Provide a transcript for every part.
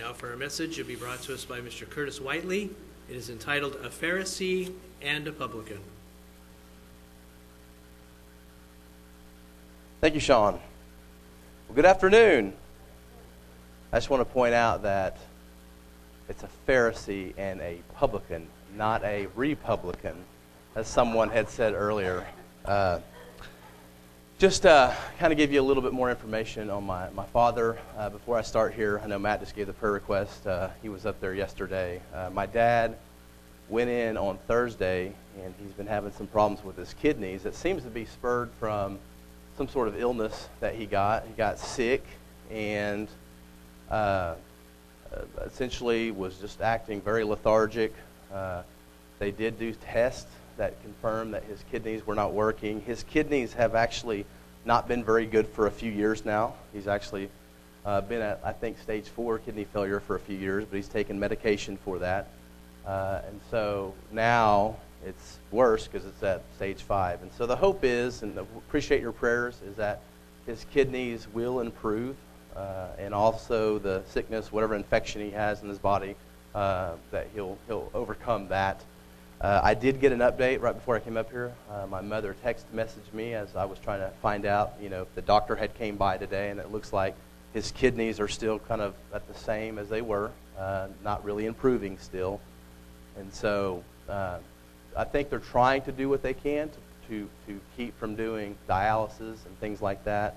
Now, for our message, it'll be brought to us by Mr. Curtis Whiteley. It is entitled A Pharisee and a Publican. Thank you, Sean. Well, good afternoon. I just want to point out that it's a Pharisee and a publican, not a Republican, as someone had said earlier. Uh, just uh, kind of give you a little bit more information on my, my father. Uh, before I start here, I know Matt just gave the prayer request. Uh, he was up there yesterday. Uh, my dad went in on Thursday, and he's been having some problems with his kidneys. It seems to be spurred from some sort of illness that he got. He got sick and uh, essentially was just acting very lethargic. Uh, they did do tests that confirmed that his kidneys were not working. His kidneys have actually not been very good for a few years now. He's actually uh, been at, I think, stage four kidney failure for a few years, but he's taken medication for that. Uh, and so now it's worse because it's at stage five. And so the hope is, and appreciate your prayers, is that his kidneys will improve, uh, and also the sickness, whatever infection he has in his body, uh, that he'll he'll overcome that. Uh, I did get an update right before I came up here. Uh, my mother text messaged me as I was trying to find out, you know, if the doctor had came by today, and it looks like his kidneys are still kind of at the same as they were, uh, not really improving still. And so uh, I think they're trying to do what they can to, to, to keep from doing dialysis and things like that.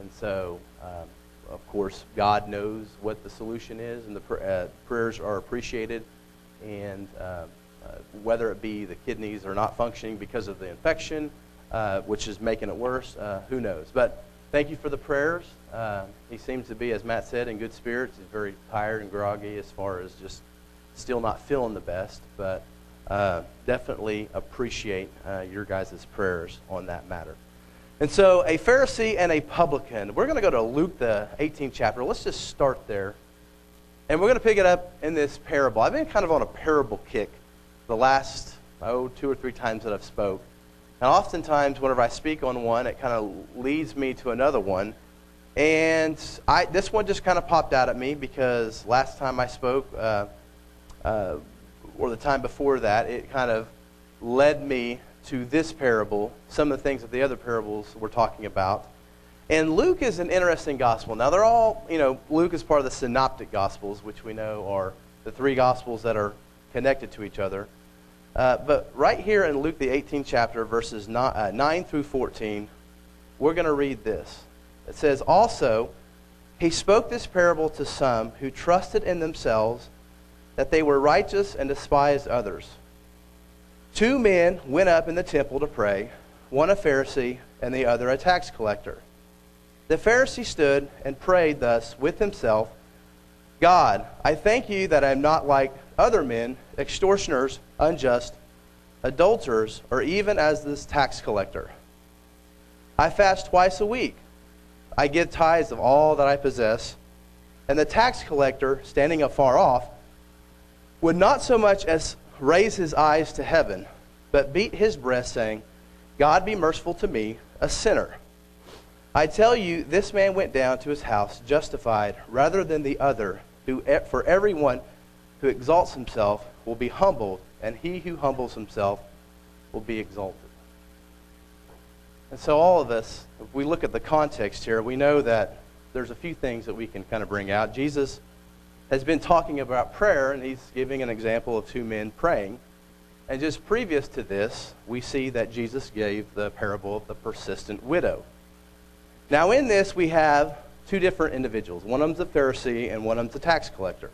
And so, um, of course, God knows what the solution is, and the pr- uh, prayers are appreciated. And uh, uh, whether it be the kidneys are not functioning because of the infection, uh, which is making it worse, uh, who knows? But thank you for the prayers. Uh, he seems to be, as Matt said, in good spirits. He's very tired and groggy as far as just still not feeling the best, but uh, definitely appreciate uh, your guys' prayers on that matter. And so, a Pharisee and a publican. We're going to go to Luke, the 18th chapter. Let's just start there. And we're going to pick it up in this parable. I've been kind of on a parable kick the last, oh, two or three times that I've spoke. And oftentimes, whenever I speak on one, it kind of leads me to another one. And I, this one just kind of popped out at me because last time I spoke, uh, uh, or the time before that, it kind of led me to this parable, some of the things that the other parables were talking about. And Luke is an interesting gospel. Now, they're all, you know, Luke is part of the synoptic gospels, which we know are the three gospels that are connected to each other. Uh, but right here in Luke, the 18th chapter, verses 9, uh, 9 through 14, we're going to read this. It says, Also, he spoke this parable to some who trusted in themselves that they were righteous and despised others. Two men went up in the temple to pray, one a Pharisee and the other a tax collector. The Pharisee stood and prayed thus with himself God, I thank you that I am not like other men, extortioners, unjust, adulterers, or even as this tax collector. I fast twice a week. I give tithes of all that I possess. And the tax collector, standing afar off, would not so much as raise his eyes to heaven, but beat his breast, saying, God be merciful to me, a sinner. I tell you, this man went down to his house justified rather than the other, for everyone who exalts himself will be humbled, and he who humbles himself will be exalted. And so, all of us, if we look at the context here, we know that there's a few things that we can kind of bring out. Jesus has been talking about prayer, and he's giving an example of two men praying. And just previous to this, we see that Jesus gave the parable of the persistent widow. Now, in this, we have two different individuals. One of them's a Pharisee, and one of them's a tax collector.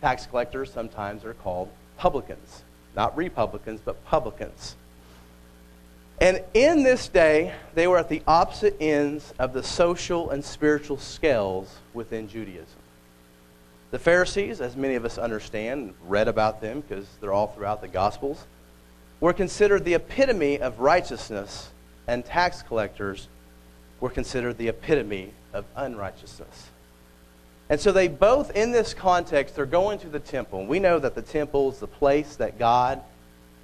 Tax collectors sometimes are called publicans. Not Republicans, but publicans. And in this day, they were at the opposite ends of the social and spiritual scales within Judaism. The Pharisees, as many of us understand, read about them because they're all throughout the Gospels, were considered the epitome of righteousness, and tax collectors were considered the epitome of unrighteousness. And so they both, in this context, they're going to the temple. And we know that the temple is the place that God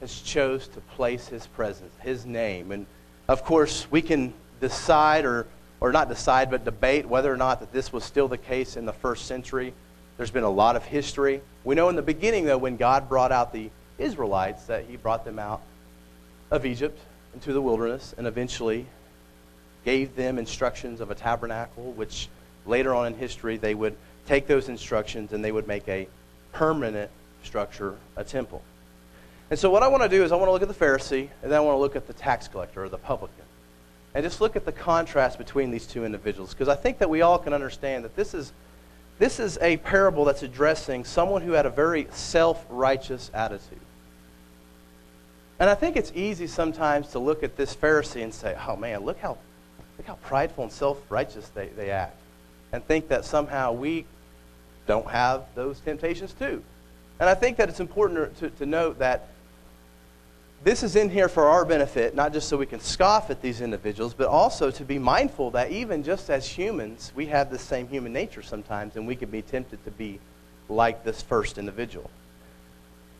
has chose to place his presence, his name. And of course, we can decide or, or not decide, but debate whether or not that this was still the case in the first century There's been a lot of history. We know in the beginning, though, when God brought out the Israelites, that he brought them out of Egypt into the wilderness and eventually gave them instructions of a tabernacle, which later on in history they would take those instructions and they would make a permanent structure, a temple. And so, what I want to do is, I want to look at the Pharisee, and then I want to look at the tax collector or the publican. And just look at the contrast between these two individuals, because I think that we all can understand that this is, this is a parable that's addressing someone who had a very self righteous attitude. And I think it's easy sometimes to look at this Pharisee and say, oh man, look how Look how prideful and self righteous they, they act. And think that somehow we don't have those temptations too. And I think that it's important to, to note that this is in here for our benefit, not just so we can scoff at these individuals, but also to be mindful that even just as humans, we have the same human nature sometimes, and we can be tempted to be like this first individual.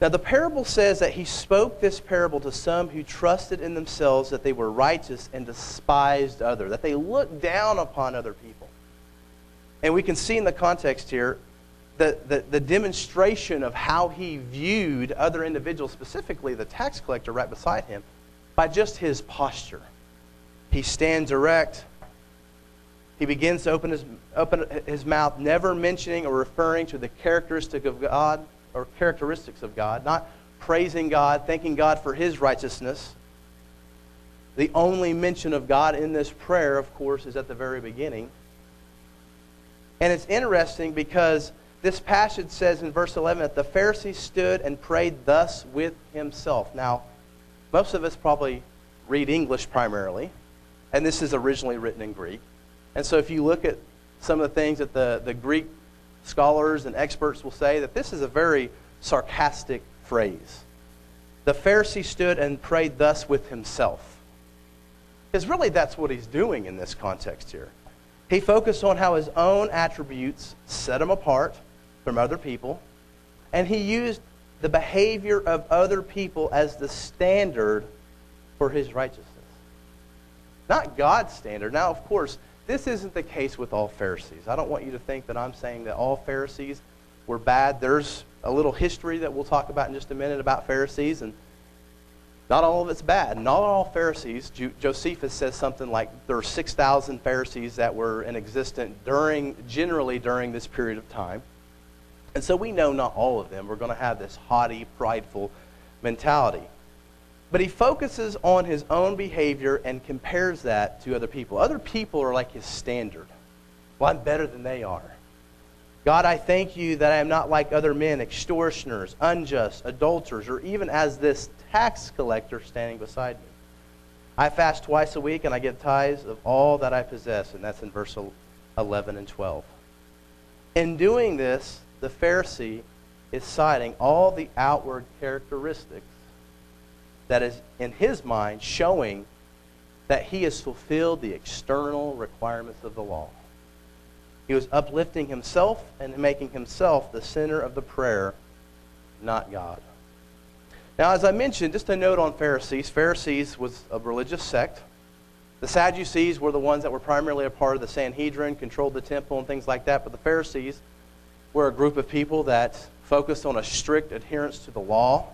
Now, the parable says that he spoke this parable to some who trusted in themselves that they were righteous and despised others, that they looked down upon other people. And we can see in the context here the, the, the, demonstration of how he viewed other individuals, specifically the tax collector right beside him, by just his posture. He stands erect. He begins to open his, open his mouth, never mentioning or referring to the characteristic of God or characteristics of God, not praising God, thanking God for his righteousness. The only mention of God in this prayer, of course, is at the very beginning. And it's interesting because this passage says in verse 11 that the Pharisee stood and prayed thus with himself. Now, most of us probably read English primarily, and this is originally written in Greek. And so if you look at some of the things that the, the Greek scholars and experts will say that this is a very sarcastic phrase. The Pharisee stood and prayed thus with himself. Because really, that's what he's doing in this context here. He focused on how his own attributes set him apart from other people, and he used the behavior of other people as the standard for his righteousness. Not God's standard. Now, of course, this isn't the case with all Pharisees. I don't want you to think that I'm saying that all Pharisees were bad. There's a little history that we'll talk about in just a minute about Pharisees, and not all of it's bad. Not all Pharisees. Josephus says something like there are 6,000 Pharisees that were in existence during, generally during this period of time. And so we know not all of them. We're going to have this haughty, prideful mentality. But he focuses on his own behavior and compares that to other people. Other people are like his standard. Well, I'm better than they are. God, I thank you that I am not like other men, extortioners, unjust, adulterers, or even as this tax collector standing beside me. I fast twice a week and I give tithes of all that I possess. And that's in verse 11 and 12. In doing this, the Pharisee is citing all the outward characteristics that is, in his mind, showing that he has fulfilled the external requirements of the law. He was uplifting himself and making himself the center of the prayer, not God. Now, as I mentioned, just a note on Pharisees Pharisees was a religious sect. The Sadducees were the ones that were primarily a part of the Sanhedrin, controlled the temple and things like that. But the Pharisees were a group of people that focused on a strict adherence to the law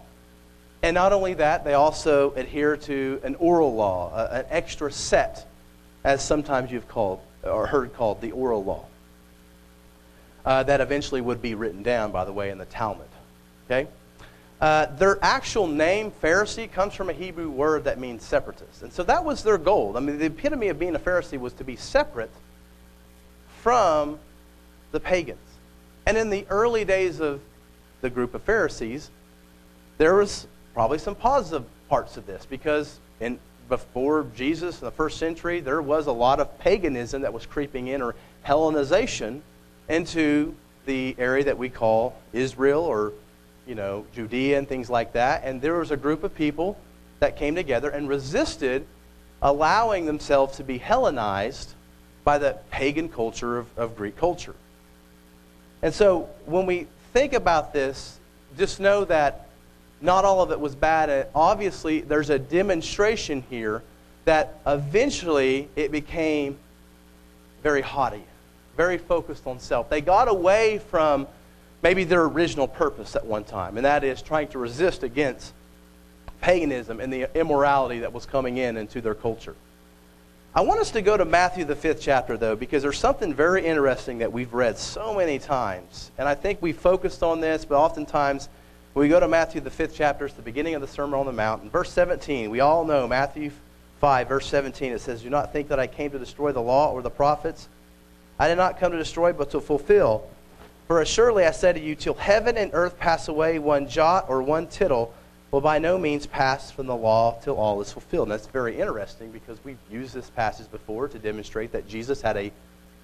and not only that, they also adhere to an oral law, an extra set, as sometimes you've called or heard called the oral law, uh, that eventually would be written down, by the way, in the Talmud. Okay? Uh, their actual name, Pharisee, comes from a Hebrew word that means separatist. And so that was their goal. I mean, the epitome of being a Pharisee was to be separate from the pagans. And in the early days of the group of Pharisees, there was probably some positive parts of this because in, before Jesus in the first century, there was a lot of paganism that was creeping in or Hellenization into the area that we call Israel or you know Judea and things like that. And there was a group of people that came together and resisted allowing themselves to be Hellenized by the pagan culture of, of Greek culture. And so when we think about this, just know that not all of it was bad. Uh, obviously, there's a demonstration here that eventually it became very haughty, very focused on self. They got away from maybe their original purpose at one time, and that is trying to resist against paganism and the immorality that was coming in into their culture. I want us to go to Matthew, the fifth chapter, though, because there's something very interesting that we've read so many times. And I think we focused on this, but oftentimes when we go to Matthew, the fifth chapter, it's the beginning of the Sermon on the Mount. In verse 17, we all know Matthew 5, verse 17, it says, Do not think that I came to destroy the law or the prophets. I did not come to destroy, but to fulfill. For assuredly I say to you, till heaven and earth pass away, one jot or one tittle will by no means pass from the law till all is fulfilled. And that's very interesting because we've used this passage before to demonstrate that Jesus had a,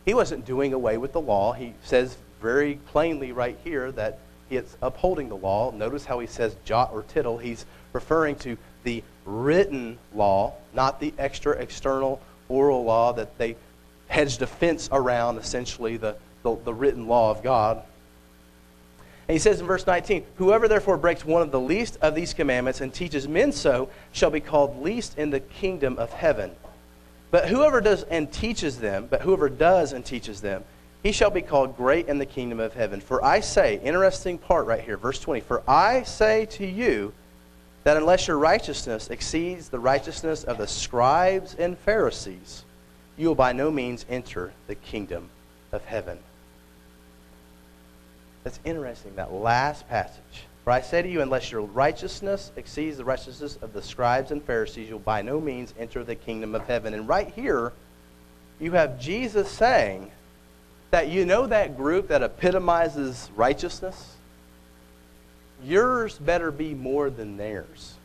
he wasn't doing away with the law. He says very plainly right here that is upholding the law. Notice how he says jot or tittle. He's referring to the written law, not the extra external oral law that they hedged a fence around, essentially, the, the, the written law of God. And he says in verse 19, Whoever therefore breaks one of the least of these commandments and teaches men so shall be called least in the kingdom of heaven. But whoever does and teaches them, but whoever does and teaches them, he shall be called great in the kingdom of heaven. For I say, interesting part right here, verse 20, For I say to you that unless your righteousness exceeds the righteousness of the scribes and Pharisees, you will by no means enter the kingdom of heaven. That's interesting, that last passage. For I say to you, unless your righteousness exceeds the righteousness of the scribes and Pharisees, you'll by no means enter the kingdom of heaven. And right here, you have Jesus saying that you know that group that epitomizes righteousness? Yours better be more than theirs.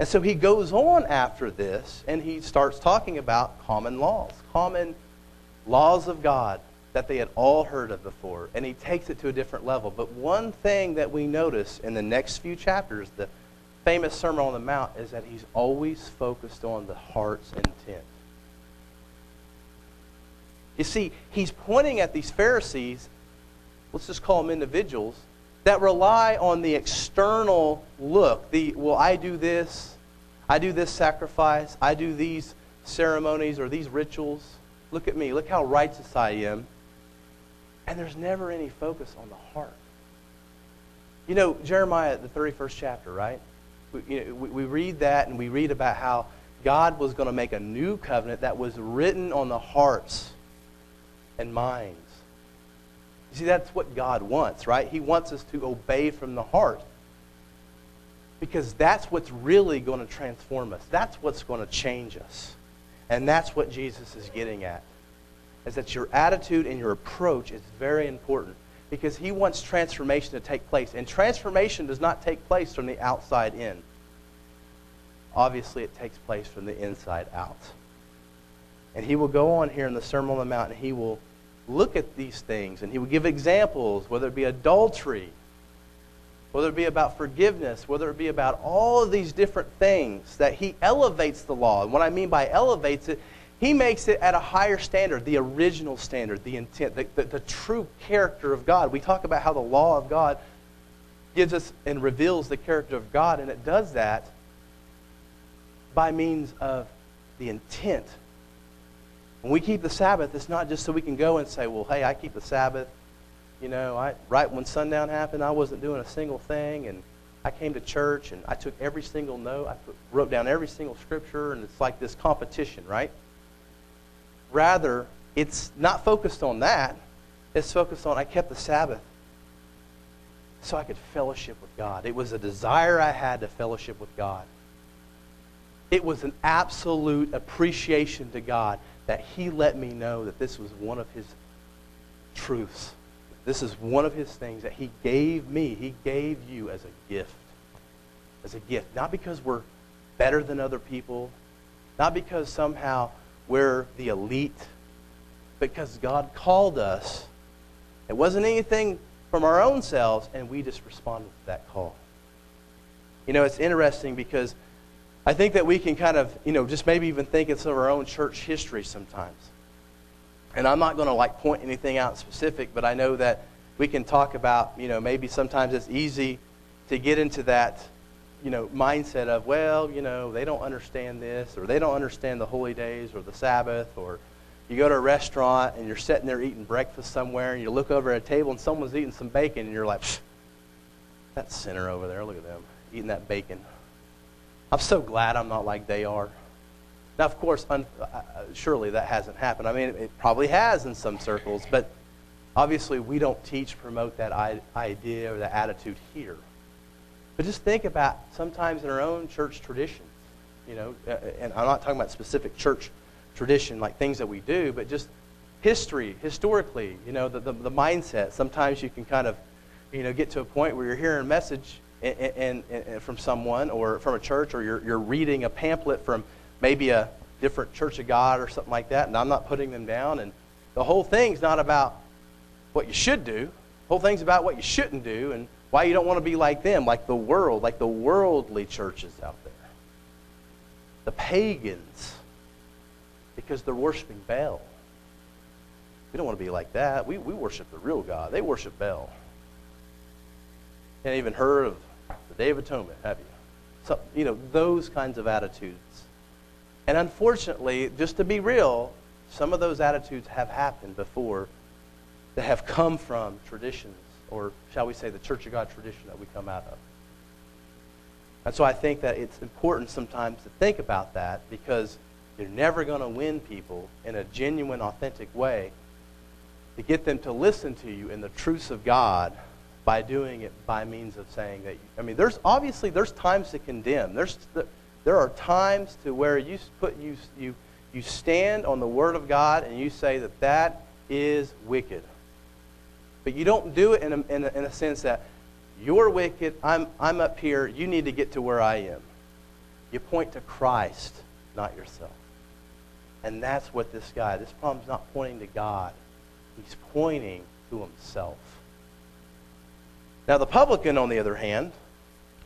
And so he goes on after this and he starts talking about common laws, common laws of God that they had all heard of before. And he takes it to a different level. But one thing that we notice in the next few chapters, the famous Sermon on the Mount, is that he's always focused on the heart's intent. You see, he's pointing at these Pharisees, let's just call them individuals, that rely on the external look. The, well, I do this, I do this sacrifice, I do these ceremonies or these rituals. Look at me, look how righteous I am. And there's never any focus on the heart. You know, Jeremiah, the 31st chapter, right? We, you know, we, we read that and we read about how God was going to make a new covenant that was written on the hearts and minds. You see, that's what God wants, right? He wants us to obey from the heart. Because that's what's really going to transform us. That's what's going to change us. And that's what Jesus is getting at is that your attitude and your approach is very important because he wants transformation to take place. And transformation does not take place from the outside in. Obviously, it takes place from the inside out. And he will go on here in the Sermon on the Mount and he will look at these things and he will give examples, whether it be adultery, whether it be about forgiveness, whether it be about all of these different things, that he elevates the law. And what I mean by elevates it he makes it at a higher standard, the original standard, the intent, the, the, the, true character of God. We talk about how the law of God gives us and reveals the character of God, and it does that by means of the intent. When we keep the Sabbath, it's not just so we can go and say, well, hey, I keep the Sabbath. You know, I, right when sundown happened, I wasn't doing a single thing, and I came to church, and I took every single note. I wrote down every single scripture, and it's like this competition, right? Rather, it's not focused on that. It's focused on I kept the Sabbath so I could fellowship with God. It was a desire I had to fellowship with God. It was an absolute appreciation to God that He let me know that this was one of His truths. This is one of His things that He gave me, He gave you as a gift. As a gift. Not because we're better than other people, not because somehow we're the elite because God called us. It wasn't anything from our own selves, and we just responded to that call. You know, it's interesting because I think that we can kind of, you know, just maybe even think some of our own church history sometimes. And I'm not going to like point anything out specific, but I know that we can talk about, you know, maybe sometimes it's easy to get into that you know, mindset of, well, you know, they don't understand this, or they don't understand the holy days, or the Sabbath, or, you go to a restaurant and you're sitting there eating breakfast somewhere, and you look over at a table and someone's eating some bacon, and you're like, that sinner over there, look at them eating that bacon. I'm so glad I'm not like they are. Now, of course, un- uh, uh, surely that hasn't happened. I mean, it probably has in some circles, but obviously we don't teach, promote that idea or that attitude here. But just think about sometimes in our own church traditions, you know, uh, and I'm not talking about specific church tradition, like things that we do, but just history, historically, you know, the, the, the mindset. Sometimes you can kind of, you know, get to a point where you're hearing a message and, and, and from someone or from a church, or you're, you're reading a pamphlet from maybe a different church of God or something like that, and I'm not putting them down. And the whole thing's not about what you should do. The whole thing's about what you shouldn't do and why you don't want to be like them, like the world, like the worldly churches out there. The pagans, because they're worshiping Baal. We don't want to be like that. We, we worship the real God. They worship Baal. Haven't even heard of the Day of Atonement, have you? So, you know, those kinds of attitudes and unfortunately, just to be real, some of those attitudes have happened before that have come from traditions, or shall we say, the Church of God tradition that we come out of. And so I think that it's important sometimes to think about that because you're never going to win people in a genuine, authentic way to get them to listen to you in the truths of God by doing it by means of saying that. You, I mean, there's obviously there's times to condemn. There's there are times to where you put you you you stand on the word of God and you say that that is wicked. But you don't do it in a, in a, in a sense that you're wicked, I'm, I'm up here, you need to get to where I am. You point to Christ, not yourself. And that's what this guy, this problem's not pointing to God. He's pointing to himself. Now, the publican, on the other hand,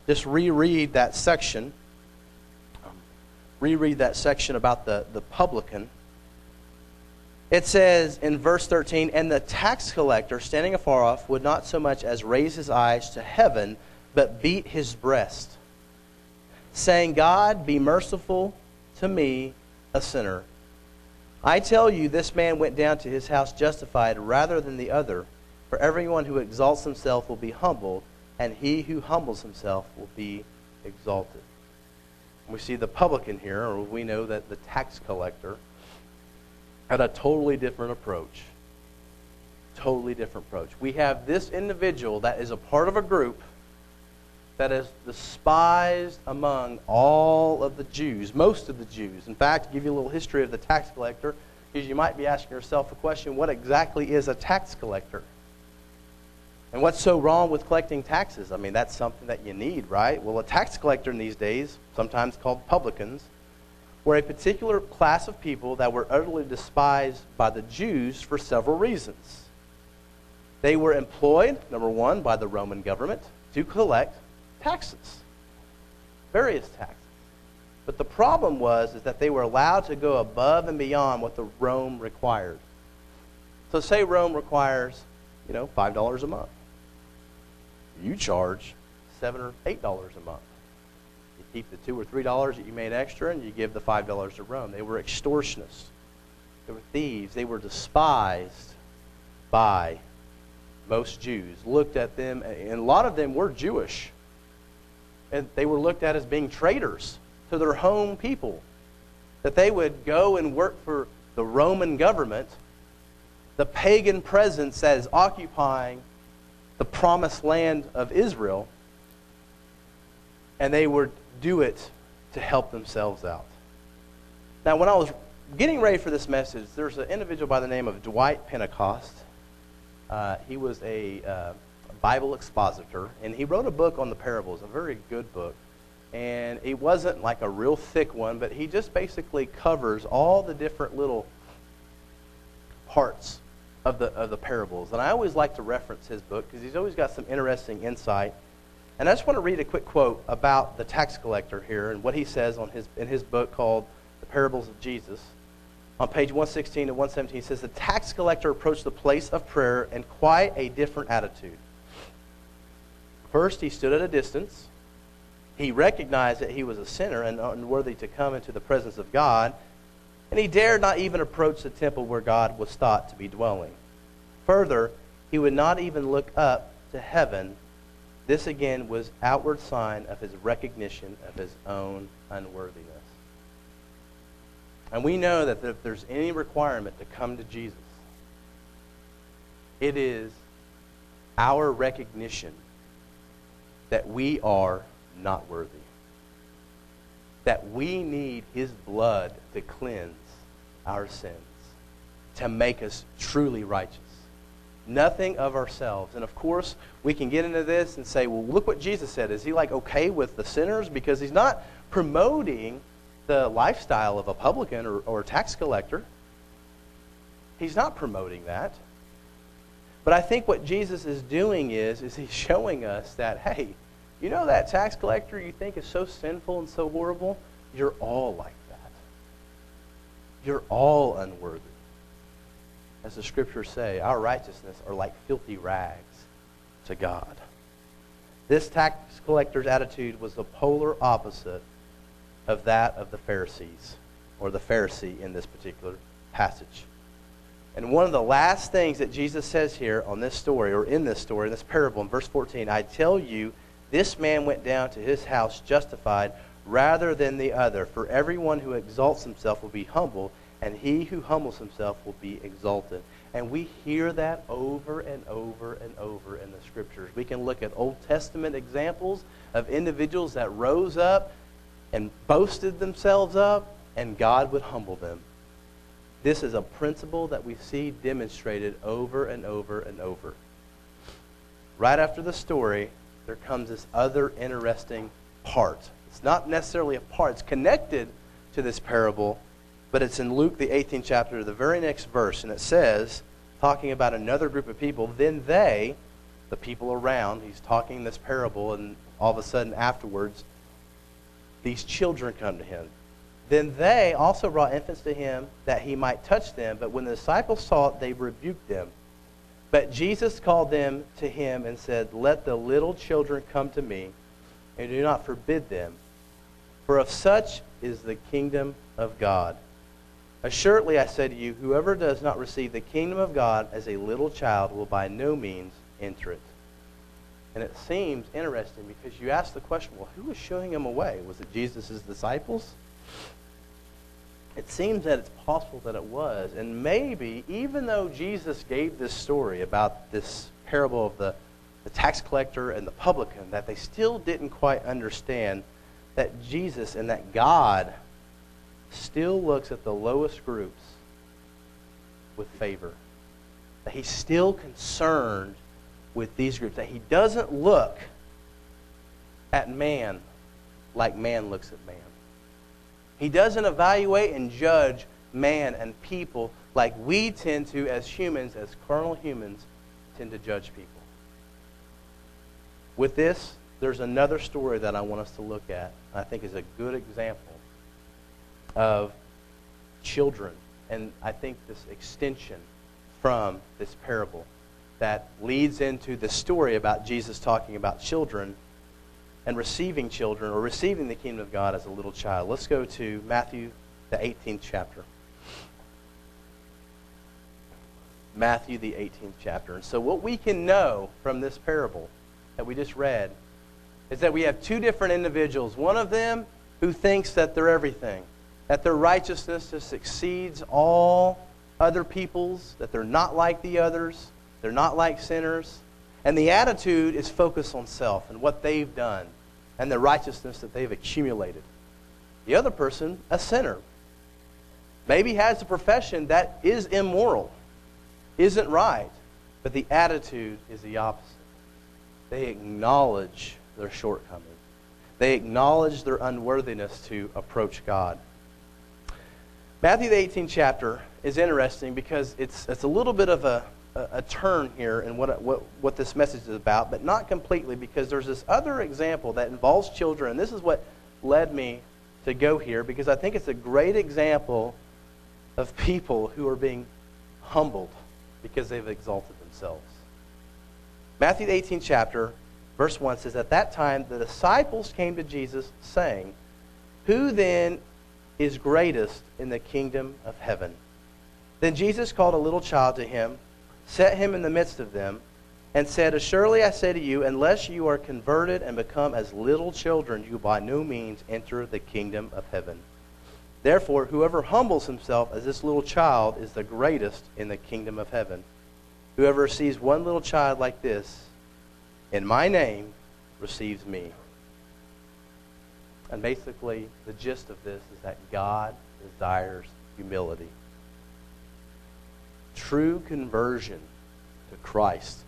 just reread that section reread that section about the, the publican, it says in verse 13, And the tax collector, standing afar off, would not so much as raise his eyes to heaven, but beat his breast, saying, God, be merciful to me, a sinner. I tell you, this man went down to his house justified rather than the other. For everyone who exalts himself will be humbled, and he who humbles himself will be exalted. We see the publican here, or we know that the tax collector had a totally different approach. Totally different approach. We have this individual that is a part of a group that is despised among all of the Jews, most of the Jews. In fact, give you a little history of the tax collector, because you might be asking yourself a question what exactly is a tax collector? And what's so wrong with collecting taxes? I mean, that's something that you need, right? Well, a tax collector in these days, sometimes called publicans, were a particular class of people that were utterly despised by the Jews for several reasons. They were employed, number one, by the Roman government to collect taxes, various taxes. But the problem was is that they were allowed to go above and beyond what the Rome required. So say Rome requires, you know, $5 a month you charge seven or eight dollars a month. Keep the two or three dollars that you made extra, and you give the five dollars to Rome. They were extortionists. They were thieves. They were despised by most Jews. Looked at them, and a lot of them were Jewish, and they were looked at as being traitors to their home people. That they would go and work for the Roman government, the pagan presence that is occupying the promised land of Israel, and they would do it to help themselves out. Now, when I was getting ready for this message, there's an individual by the name of Dwight Pentecost. Uh, he was a uh, Bible expositor, and he wrote a book on the parables, a very good book. And it wasn't like a real thick one, but he just basically covers all the different little parts of the, of the parables. And I always like to reference his book because he's always got some interesting insight. And I just want to read a quick quote about the tax collector here and what he says on his, in his book called The Parables of Jesus. On page 116 to 117, he says, The tax collector approached the place of prayer in quite a different attitude. First, he stood at a distance. He recognized that he was a sinner and unworthy to come into the presence of God. and he dared not even approach the temple where God was thought to be dwelling. Further, he would not even look up to heaven. This again was outward sign of his recognition of his own unworthiness. And we know that if there's any requirement to come to Jesus, it is our recognition that we are not worthy. That we need his blood to cleanse our sins, to make us truly righteous. Nothing of ourselves. And of course, we can get into this and say, well, look what Jesus said. Is he like okay with the sinners? Because he's not promoting the lifestyle of a publican or, or a tax collector. He's not promoting that. But I think what Jesus is doing is, is he's showing us that, hey, you know that tax collector you think is so sinful and so horrible? You're all like that. You're all unworthy. As the scriptures say, our righteousness are like filthy rags to God. This tax collector's attitude was the polar opposite of that of the Pharisees, or the Pharisee in this particular passage. And one of the last things that Jesus says here on this story, or in this story, in this parable, in verse 14, I tell you, this man went down to his house justified rather than the other. For everyone who exalts himself will be humble, and he who humbles himself will be exalted. And we hear that over and over and over in the scriptures. We can look at Old Testament examples of individuals that rose up and boasted themselves up, and God would humble them. This is a principle that we see demonstrated over and over and over. Right after the story, there comes this other interesting part. It's not necessarily a part, it's connected to this parable, but it's in Luke, the 18th chapter, the very next verse, and it says, talking about another group of people, then they, the people around, he's talking this parable, and all of a sudden afterwards, these children come to him. Then they also brought infants to him that he might touch them. But when the disciples saw it, they rebuked them. But Jesus called them to him and said, Let the little children come to me, and do not forbid them, for of such is the kingdom of God. Assuredly, I say to you, whoever does not receive the kingdom of God as a little child will by no means enter it. And it seems interesting because you ask the question, well, who was showing him away? Was it Jesus' disciples? It seems that it's possible that it was. And maybe, even though Jesus gave this story about this parable of the, the tax collector and the publican, that they still didn't quite understand that Jesus and that God still looks at the lowest groups with favor. That he's still concerned with these groups. That he doesn't look at man like man looks at man. He doesn't evaluate and judge man and people like we tend to, as humans, as carnal humans, tend to judge people. With this, there's another story that I want us to look at. I think is a good example of children, and I think this extension from this parable that leads into the story about Jesus talking about children and receiving children or receiving the kingdom of God as a little child. Let's go to Matthew, the 18th chapter. Matthew, the 18th chapter. And so, what we can know from this parable that we just read is that we have two different individuals. One of them who thinks that they're everything, that their righteousness just exceeds all other people's, that they're not like the others, they're not like sinners. And the attitude is focused on self and what they've done and the righteousness that they've accumulated. The other person, a sinner, maybe has a profession that is immoral, isn't right, but the attitude is the opposite. They acknowledge their shortcomings, they acknowledge their unworthiness to approach God. Matthew, the 18th chapter, is interesting because it's, it's a little bit of a a, a turn here in what, what, what this message is about, but not completely because there's this other example that involves children. And this is what led me to go here because I think it's a great example of people who are being humbled because they've exalted themselves. Matthew, the 18th chapter, verse 1 says, At that time the disciples came to Jesus, saying, Who then is greatest in the kingdom of heaven. Then Jesus called a little child to him, set him in the midst of them, and said, Assuredly I say to you, unless you are converted and become as little children, you by no means enter the kingdom of heaven. Therefore, whoever humbles himself as this little child is the greatest in the kingdom of heaven. Whoever receives one little child like this, in my name, receives me. And basically, the gist of this is that God desires humility. True conversion to Christ,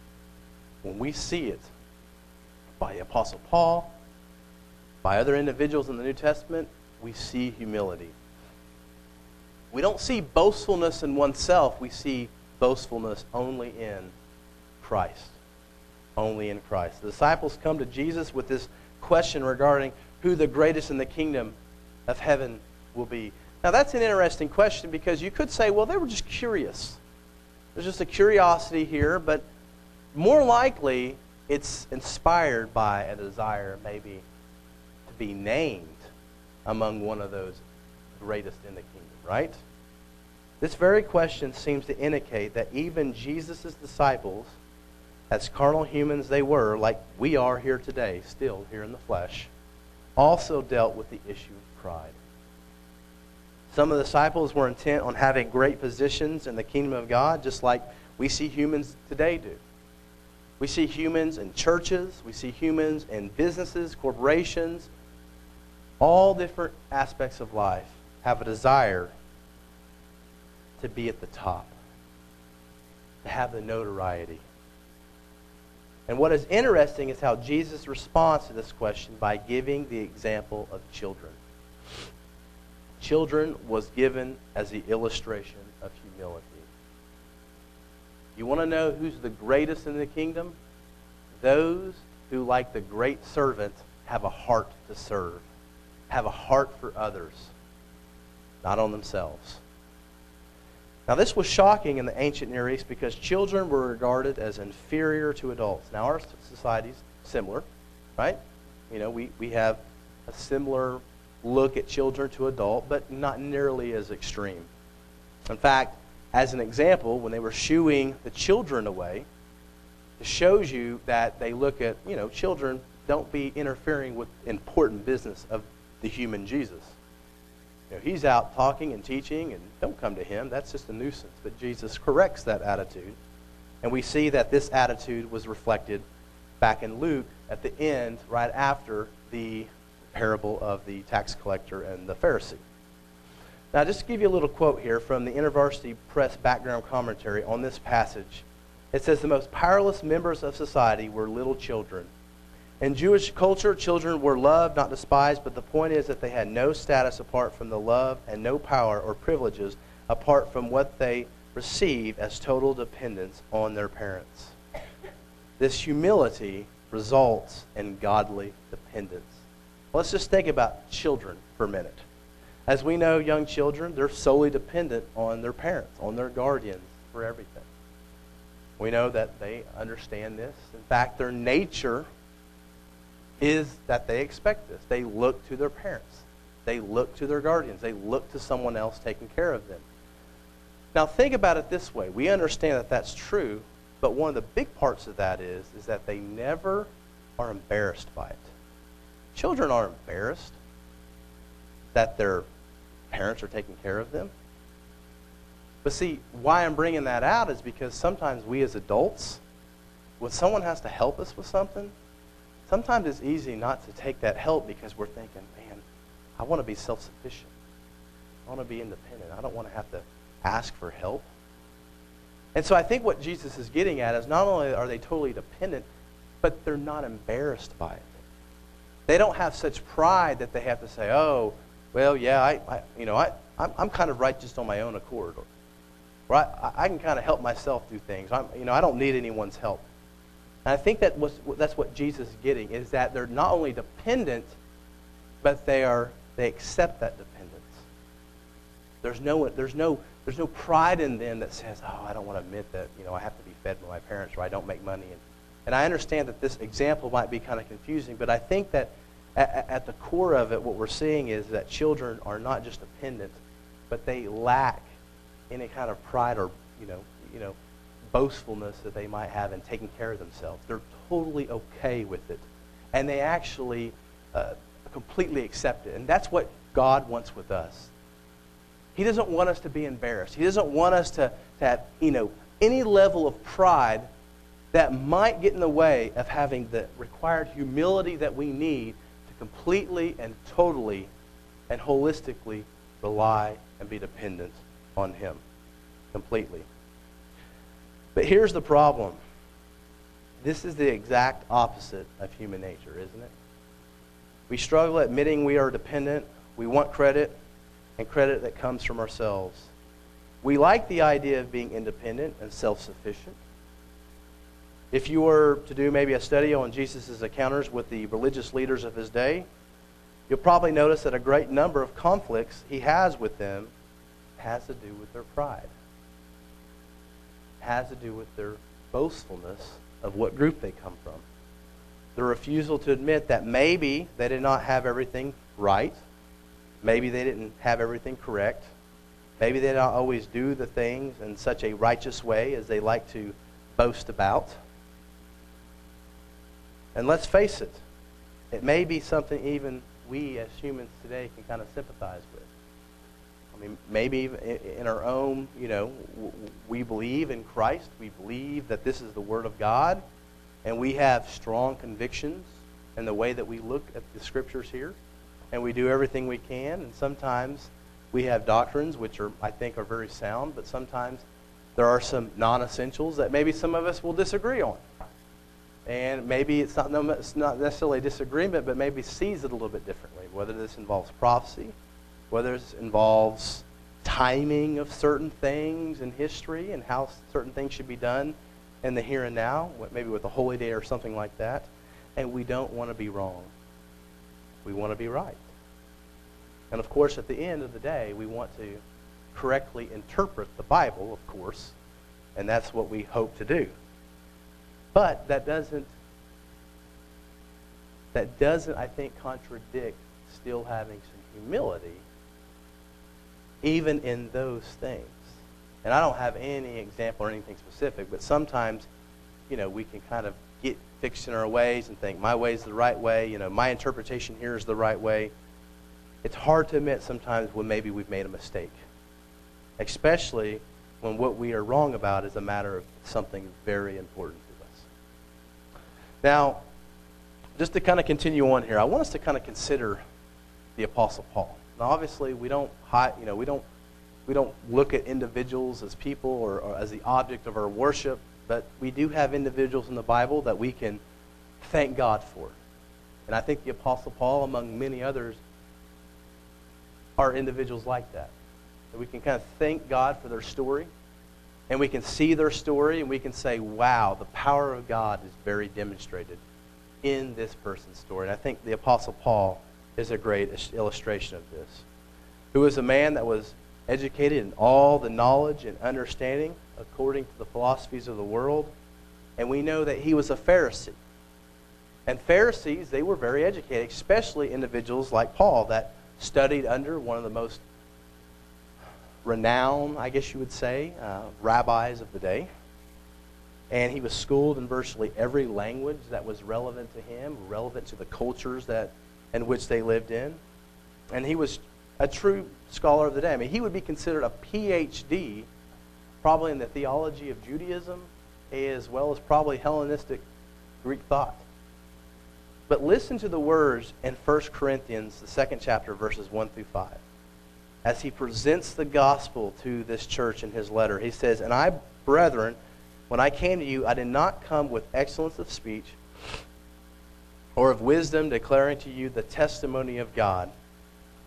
when we see it by the Apostle Paul, by other individuals in the New Testament, we see humility. We don't see boastfulness in oneself, we see boastfulness only in Christ. Only in Christ. The disciples come to Jesus with this question regarding who the greatest in the kingdom of heaven will be. Now, that's an interesting question because you could say, well, they were just curious. There's just a curiosity here, but more likely it's inspired by a desire, maybe, to be named among one of those greatest in the kingdom, right? This very question seems to indicate that even Jesus' disciples, as carnal humans they were, like we are here today, still here in the flesh, also dealt with the issue of pride. Some of the disciples were intent on having great positions in the kingdom of God, just like we see humans today do. We see humans in churches, we see humans in businesses, corporations, all different aspects of life have a desire to be at the top, to have the notoriety. And what is interesting is how Jesus responds to this question by giving the example of children. Children was given as the illustration of humility. You want to know who's the greatest in the kingdom? Those who, like the great servant, have a heart to serve, have a heart for others, not on themselves. Now, this was shocking in the ancient Near East because children were regarded as inferior to adults. Now, our society's similar, right? You know, we, we have a similar look at children to adult, but not nearly as extreme. In fact, as an example, when they were shooing the children away, it shows you that they look at, you know, children don't be interfering with important business of the human Jesus. Know, he's out talking and teaching, and don't come to him. That's just a nuisance. But Jesus corrects that attitude. And we see that this attitude was reflected back in Luke at the end, right after the parable of the tax collector and the Pharisee. Now, just to give you a little quote here from the InterVarsity Press background commentary on this passage. It says, The most powerless members of society were little children in Jewish culture, children were loved, not despised, but the point is that they had no status apart from the love and no power or privileges apart from what they receive as total dependence on their parents. This humility results in godly dependence. Let's just think about children for a minute. As we know, young children, they're solely dependent on their parents, on their guardians for everything. We know that they understand this. In fact, their nature is that they expect this. They look to their parents, they look to their guardians, they look to someone else taking care of them. Now, think about it this way. We understand that that's true, but one of the big parts of that is, is that they never are embarrassed by it. Children are embarrassed that their parents are taking care of them. But see, why I'm bringing that out is because sometimes we as adults, when someone has to help us with something, sometimes it's easy not to take that help because we're thinking, man, I want to be self sufficient. I want to be independent. I don't want to have to ask for help. And so I think what Jesus is getting at is not only are they totally dependent, but they're not embarrassed by it. They don't have such pride that they have to say, oh, well, yeah, I, I you know, I, I'm, I'm kind of right just on my own accord. Or, or I, I can kind of help myself do things. I'm, you know, I don't need anyone's help. And I think that was, that's what Jesus is getting, is that they're not only dependent, but they, are, they accept that dependence. There's no, there's, no, there's no pride in them that says, oh, I don't want to admit that you know, I have to be fed by my parents or I don't make money. And, and I understand that this example might be kind of confusing, but I think that at, at the core of it, what we're seeing is that children are not just dependent, but they lack any kind of pride or, you know, you know, boastfulness that they might have in taking care of themselves. They're totally okay with it. And they actually uh, completely accept it. And that's what God wants with us. He doesn't want us to be embarrassed. He doesn't want us to, to have, you know, any level of pride that might get in the way of having the required humility that we need to completely and totally and holistically rely and be dependent on Him completely. But here's the problem this is the exact opposite of human nature, isn't it? We struggle admitting we are dependent. We want credit, and credit that comes from ourselves. We like the idea of being independent and self sufficient. If you were to do maybe a study on Jesus' encounters with the religious leaders of his day, you'll probably notice that a great number of conflicts he has with them has to do with their pride, has to do with their boastfulness of what group they come from. The refusal to admit that maybe they did not have everything right, maybe they didn't have everything correct, maybe they did not always do the things in such a righteous way as they like to boast about. And let's face it, it may be something even we as humans today can kind of sympathize with. I mean, maybe in our own, you know, we believe in Christ. We believe that this is the Word of God. And we have strong convictions in the way that we look at the Scriptures here. And we do everything we can. And sometimes we have doctrines which are, I think, are very sound. But sometimes there are some non-essentials that maybe some of us will disagree on. And maybe it's not, it's not necessarily a disagreement, but maybe sees it a little bit differently. Whether this involves prophecy, whether it involves timing of certain things in history and how certain things should be done in the here and now, maybe with a holy day or something like that. And we don't want to be wrong. We want to be right. And of course, at the end of the day, we want to correctly interpret the Bible, of course, and that's what we hope to do. But that doesn't that doesn't, I think, contradict still having some humility even in those things. And I don't have any example or anything specific, but sometimes, you know, we can kind of get fixed in our ways and think my way is the right way, you know, my interpretation here is the right way. It's hard to admit sometimes when maybe we've made a mistake, especially when what we are wrong about is a matter of something very important to us. Now, just to kind of continue on here, I want us to kind of consider the Apostle Paul. Now, obviously, we don't hide, you know, we don't we don't look at individuals as people or, or as the object of our worship, but we do have individuals in the Bible that we can thank God for. And I think the Apostle Paul, among many others, are individuals like that. That we can kind of thank God for their story, and we can see their story, and we can say, wow, the power of God is very demonstrated in this person's story. And I think the Apostle Paul is a great illustration of this. Who was a man that was educated in all the knowledge and understanding according to the philosophies of the world. And we know that he was a Pharisee. And Pharisees, they were very educated, especially individuals like Paul that studied under one of the most renowned, I guess you would say, uh, rabbis of the day. And he was schooled in virtually every language that was relevant to him, relevant to the cultures that in which they lived in. And he was a true scholar of the day. I mean, he would be considered a PhD probably in the theology of Judaism as well as probably Hellenistic Greek thought. But listen to the words in 1 Corinthians, the second chapter, verses 1 through 5. As he presents the gospel to this church in his letter, he says, And I, brethren, when I came to you, I did not come with excellence of speech or of wisdom declaring to you the testimony of God.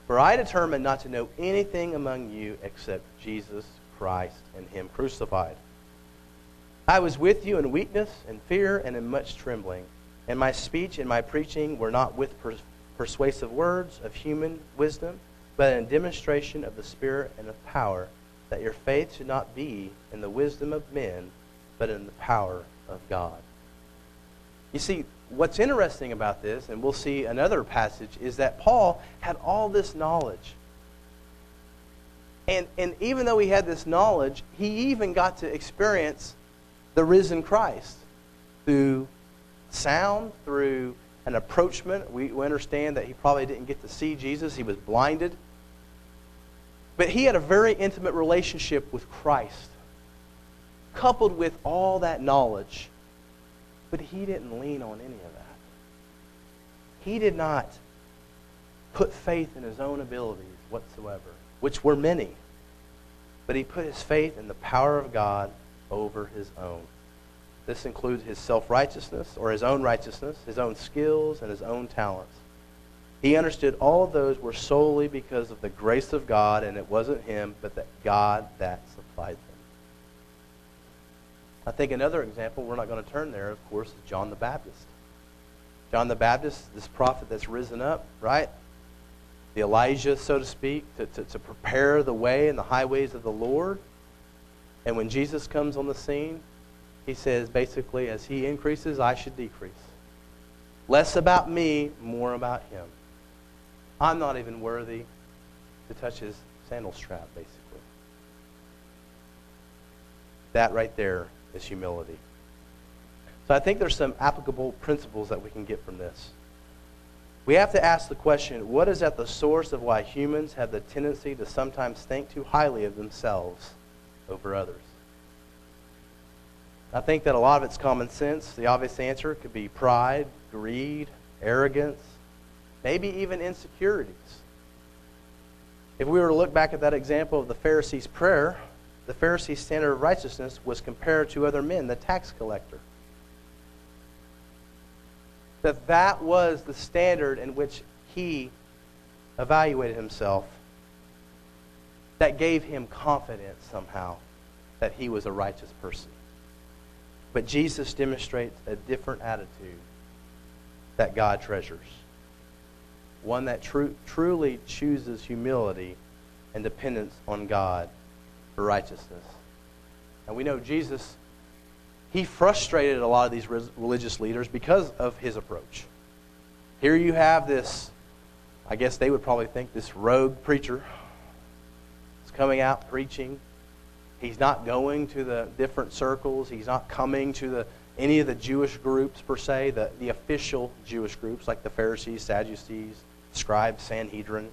For I determined not to know anything among you except Jesus Christ and Him crucified. I was with you in weakness and fear and in much trembling. And my speech and my preaching were not with persuasive words of human wisdom, but in demonstration of the Spirit and of power, that your faith should not be in the wisdom of men, but in the power of God. You see, what's interesting about this, and we'll see another passage, is that Paul had all this knowledge. And, and even though he had this knowledge, he even got to experience the risen Christ through sound, through an approachment. We, we understand that he probably didn't get to see Jesus, he was blinded. But he had a very intimate relationship with Christ, coupled with all that knowledge. But he didn't lean on any of that. He did not put faith in his own abilities whatsoever, which were many. But he put his faith in the power of God over his own. This includes his self righteousness or his own righteousness, his own skills, and his own talents. He understood all of those were solely because of the grace of God, and it wasn't him, but that God that supplied them. I think another example, we're not going to turn there, of course, is John the Baptist. John the Baptist, this prophet that's risen up, right? The Elijah, so to speak, to, to, to prepare the way and the highways of the Lord. And when Jesus comes on the scene, he says basically, as he increases, I should decrease. Less about me, more about him. I'm not even worthy to touch his sandal strap, basically. That right there is humility. So I think there's some applicable principles that we can get from this. We have to ask the question what is at the source of why humans have the tendency to sometimes think too highly of themselves over others? I think that a lot of it's common sense. The obvious answer could be pride, greed, arrogance, maybe even insecurities. If we were to look back at that example of the Pharisee's prayer, the Pharisee's standard of righteousness was compared to other men, the tax collector. That that was the standard in which he evaluated himself that gave him confidence somehow that he was a righteous person. But Jesus demonstrates a different attitude that God treasures. One that tru- truly chooses humility and dependence on God for righteousness. And we know Jesus, he frustrated a lot of these religious leaders because of his approach. Here you have this, I guess they would probably think, this rogue preacher is coming out preaching He's not going to the different circles. He's not coming to the, any of the Jewish groups, per se, the, the official Jewish groups like the Pharisees, Sadducees, scribes, Sanhedrin.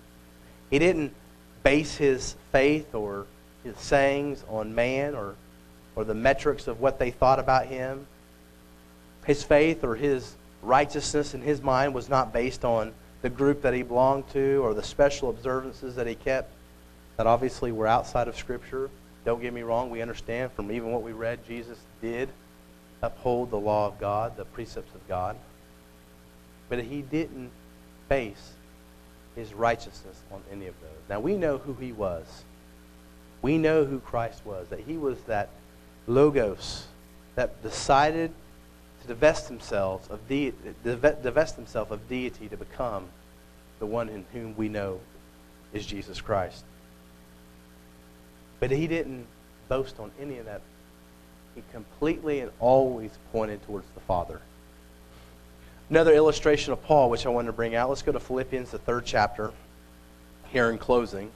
He didn't base his faith or his sayings on man or, or the metrics of what they thought about him. His faith or his righteousness in his mind was not based on the group that he belonged to or the special observances that he kept that obviously were outside of Scripture. Don't get me wrong, we understand from even what we read, Jesus did uphold the law of God, the precepts of God. But he didn't base his righteousness on any of those. Now, we know who he was. We know who Christ was, that he was that logos that decided to divest himself of, de- divest himself of deity to become the one in whom we know is Jesus Christ. But he didn't boast on any of that. He completely and always pointed towards the Father. Another illustration of Paul, which I wanted to bring out. Let's go to Philippians, the third chapter, here in closing.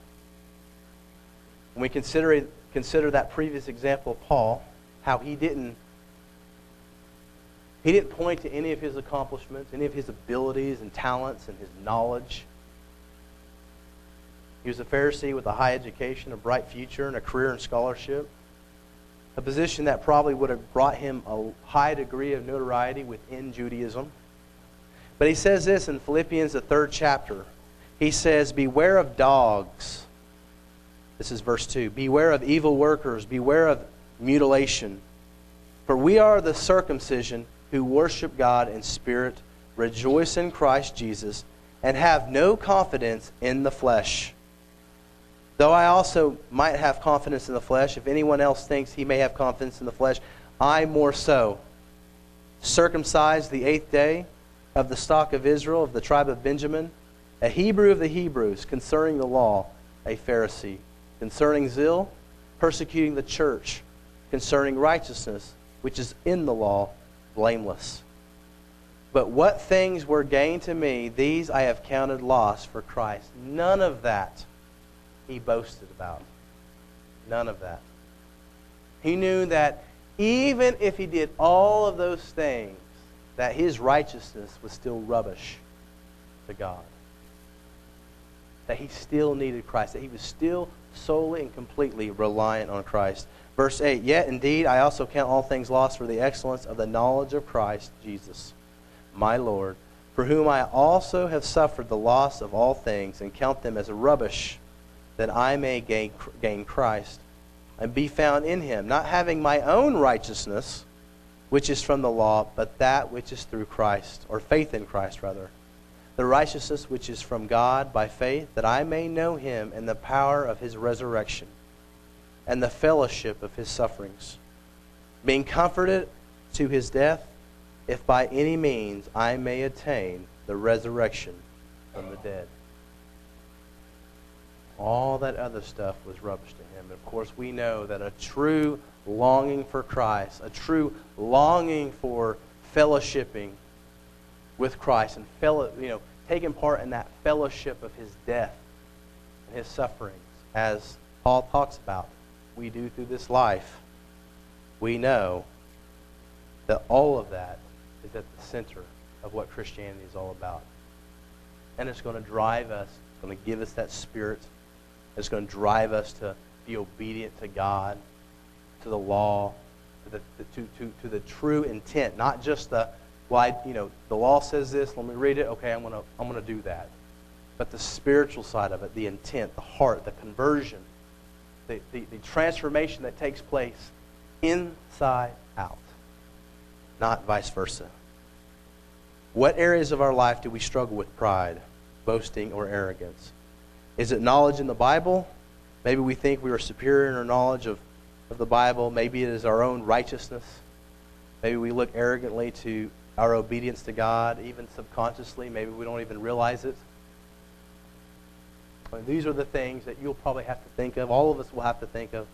When we consider, consider that previous example of Paul, how he didn't he didn't point to any of his accomplishments, any of his abilities and talents and his knowledge. He was a Pharisee with a high education, a bright future, and a career in scholarship. A position that probably would have brought him a high degree of notoriety within Judaism. But he says this in Philippians, the third chapter. He says, Beware of dogs. This is verse 2. Beware of evil workers. Beware of mutilation. For we are the circumcision who worship God in spirit, rejoice in Christ Jesus, and have no confidence in the flesh Though I also might have confidence in the flesh, if anyone else thinks he may have confidence in the flesh, I more so. Circumcised the eighth day of the stock of Israel, of the tribe of Benjamin, a Hebrew of the Hebrews, concerning the law, a Pharisee, concerning zeal, persecuting the church, concerning righteousness, which is in the law, blameless. But what things were gain to me, these I have counted loss for Christ. None of that he boasted about. None of that. He knew that even if he did all of those things, that his righteousness was still rubbish to God. That he still needed Christ, that he was still solely and completely reliant on Christ. Verse 8 Yet indeed I also count all things lost for the excellence of the knowledge of Christ Jesus, my Lord, for whom I also have suffered the loss of all things, and count them as rubbish, that I may gain, gain Christ, and be found in him, not having my own righteousness, which is from the law, but that which is through Christ, or faith in Christ, rather. The righteousness which is from God by faith, that I may know him and the power of his resurrection and the fellowship of his sufferings, being comforted to his death, if by any means I may attain the resurrection from the dead. All that other stuff was rubbish to him. Of course, we know that a true longing for Christ, a true longing for fellowshipping with Christ and fellow, you know, taking part in that fellowship of his death and his sufferings, as Paul talks about, we do through this life, we know that all of that is at the center of what Christianity is all about. And it's going to drive us, it's going to give us that spirit. It's going to drive us to be obedient to God, to the law, to the, to, to, to the true intent, not just the, well, I, you know, the law says this, let me read it, okay, I'm going to I'm to do that. But the spiritual side of it, the intent, the heart, the conversion, the, the, the transformation that takes place inside out, not vice versa. What areas of our life do we struggle with pride, boasting, or arrogance? Is it knowledge in the Bible? Maybe we think we are superior in our knowledge of, of the Bible. Maybe it is our own righteousness. Maybe we look arrogantly to our obedience to God, even subconsciously. Maybe we don't even realize it. These are the things that you'll probably have to think of. All of us will have to think of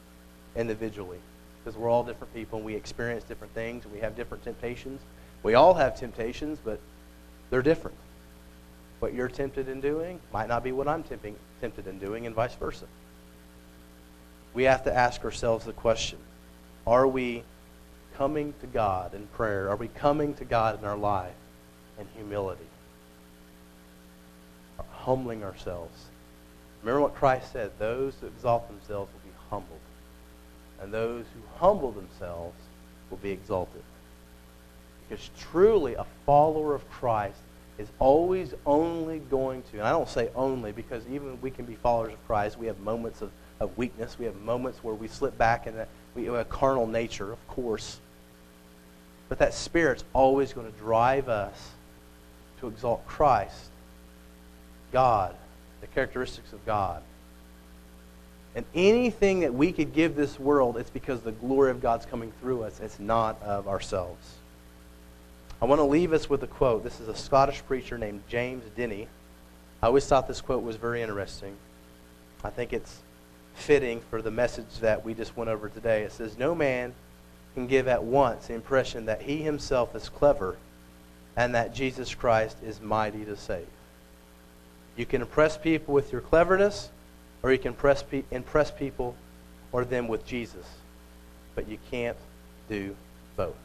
individually because we're all different people and we experience different things and we have different temptations. We all have temptations, but they're different. What you're tempted in doing might not be what I'm tempting, tempted in doing, and vice versa. We have to ask ourselves the question Are we coming to God in prayer? Are we coming to God in our life in humility? Humbling ourselves. Remember what Christ said those who exalt themselves will be humbled, and those who humble themselves will be exalted. Because truly, a follower of Christ is always only going to, and I don't say only because even we can be followers of Christ, we have moments of, of weakness, we have moments where we slip back in a, we have a carnal nature, of course. But that Spirit's always going to drive us to exalt Christ, God, the characteristics of God. And anything that we could give this world, it's because the glory of God's coming through us. It's not of ourselves. I want to leave us with a quote. This is a Scottish preacher named James Denney. I always thought this quote was very interesting. I think it's fitting for the message that we just went over today. It says, No man can give at once the impression that he himself is clever and that Jesus Christ is mighty to save. You can impress people with your cleverness, or you can impress, pe- impress people or them with Jesus. But you can't do both.